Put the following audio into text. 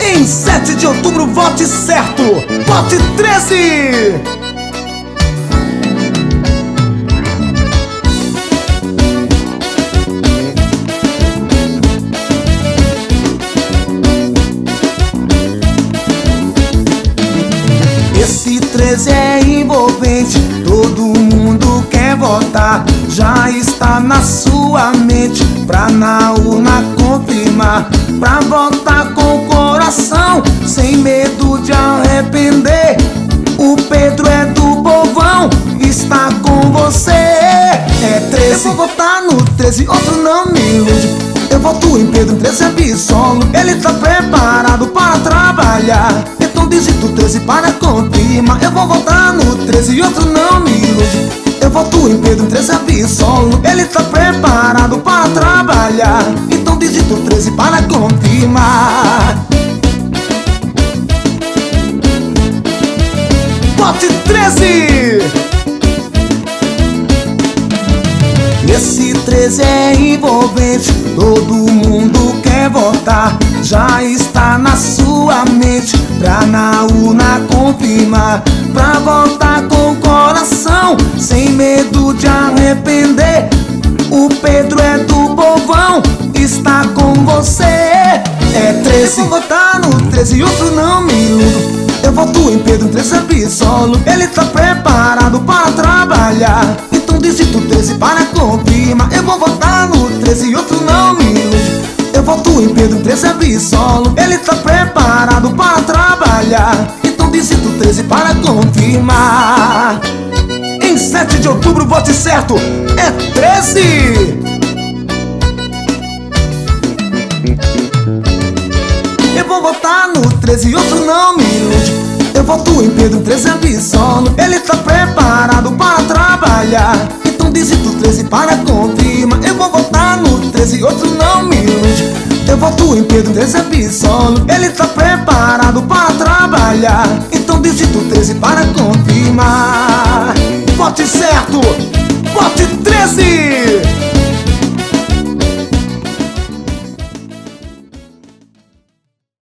Em 7 de outubro, vote certo! Vote 13! Esse 13 é envolvente, todo mundo quer votar. Já está na sua mente, pra na urna confirmar. Pra votar com o coração, sem medo de arrepender. O Pedro é do povão, está com você. É 13, eu vou votar no 13, outro não me ilude. Eu voto em Pedro, 13 absolo. Ele tá preparado para trabalhar. Então digito 13 para confirmar Eu vou votar no 13 voto em Pedro, 13 absolo Ele tá preparado para trabalhar Então digito 13 para confirmar Vote 13! Esse 13 é envolvente, todo mundo quer votar. Já está na sua mente, pra na urna confirmar. Pra votar medo de arrepender. O Pedro é do povão, está com você. É 13, eu vou votar no 13 e outro não me iludo. Eu voto em Pedro, 13 absolo. Ele tá preparado para trabalhar. Então digito 13 para confirmar Eu vou votar no 13 e outro não me ilude Eu voto em Pedro, 13 absolo Ele tá preparado para trabalhar Então digito 13 para confirmar Em 7 de outubro, vote certo. É 13! Eu vou votar no 13 e outro não me ilude. Eu voto em Pedro, 13 absolo Ele tá preparado para trabalhar. Então digito 13 para confirmar. Eu vou votar no 13 e outro não me ilude. Eu voto em Pedro, 13 absolo Ele tá preparado para trabalhar. Então digito 13 para confirmar Vote certo! Vote 13!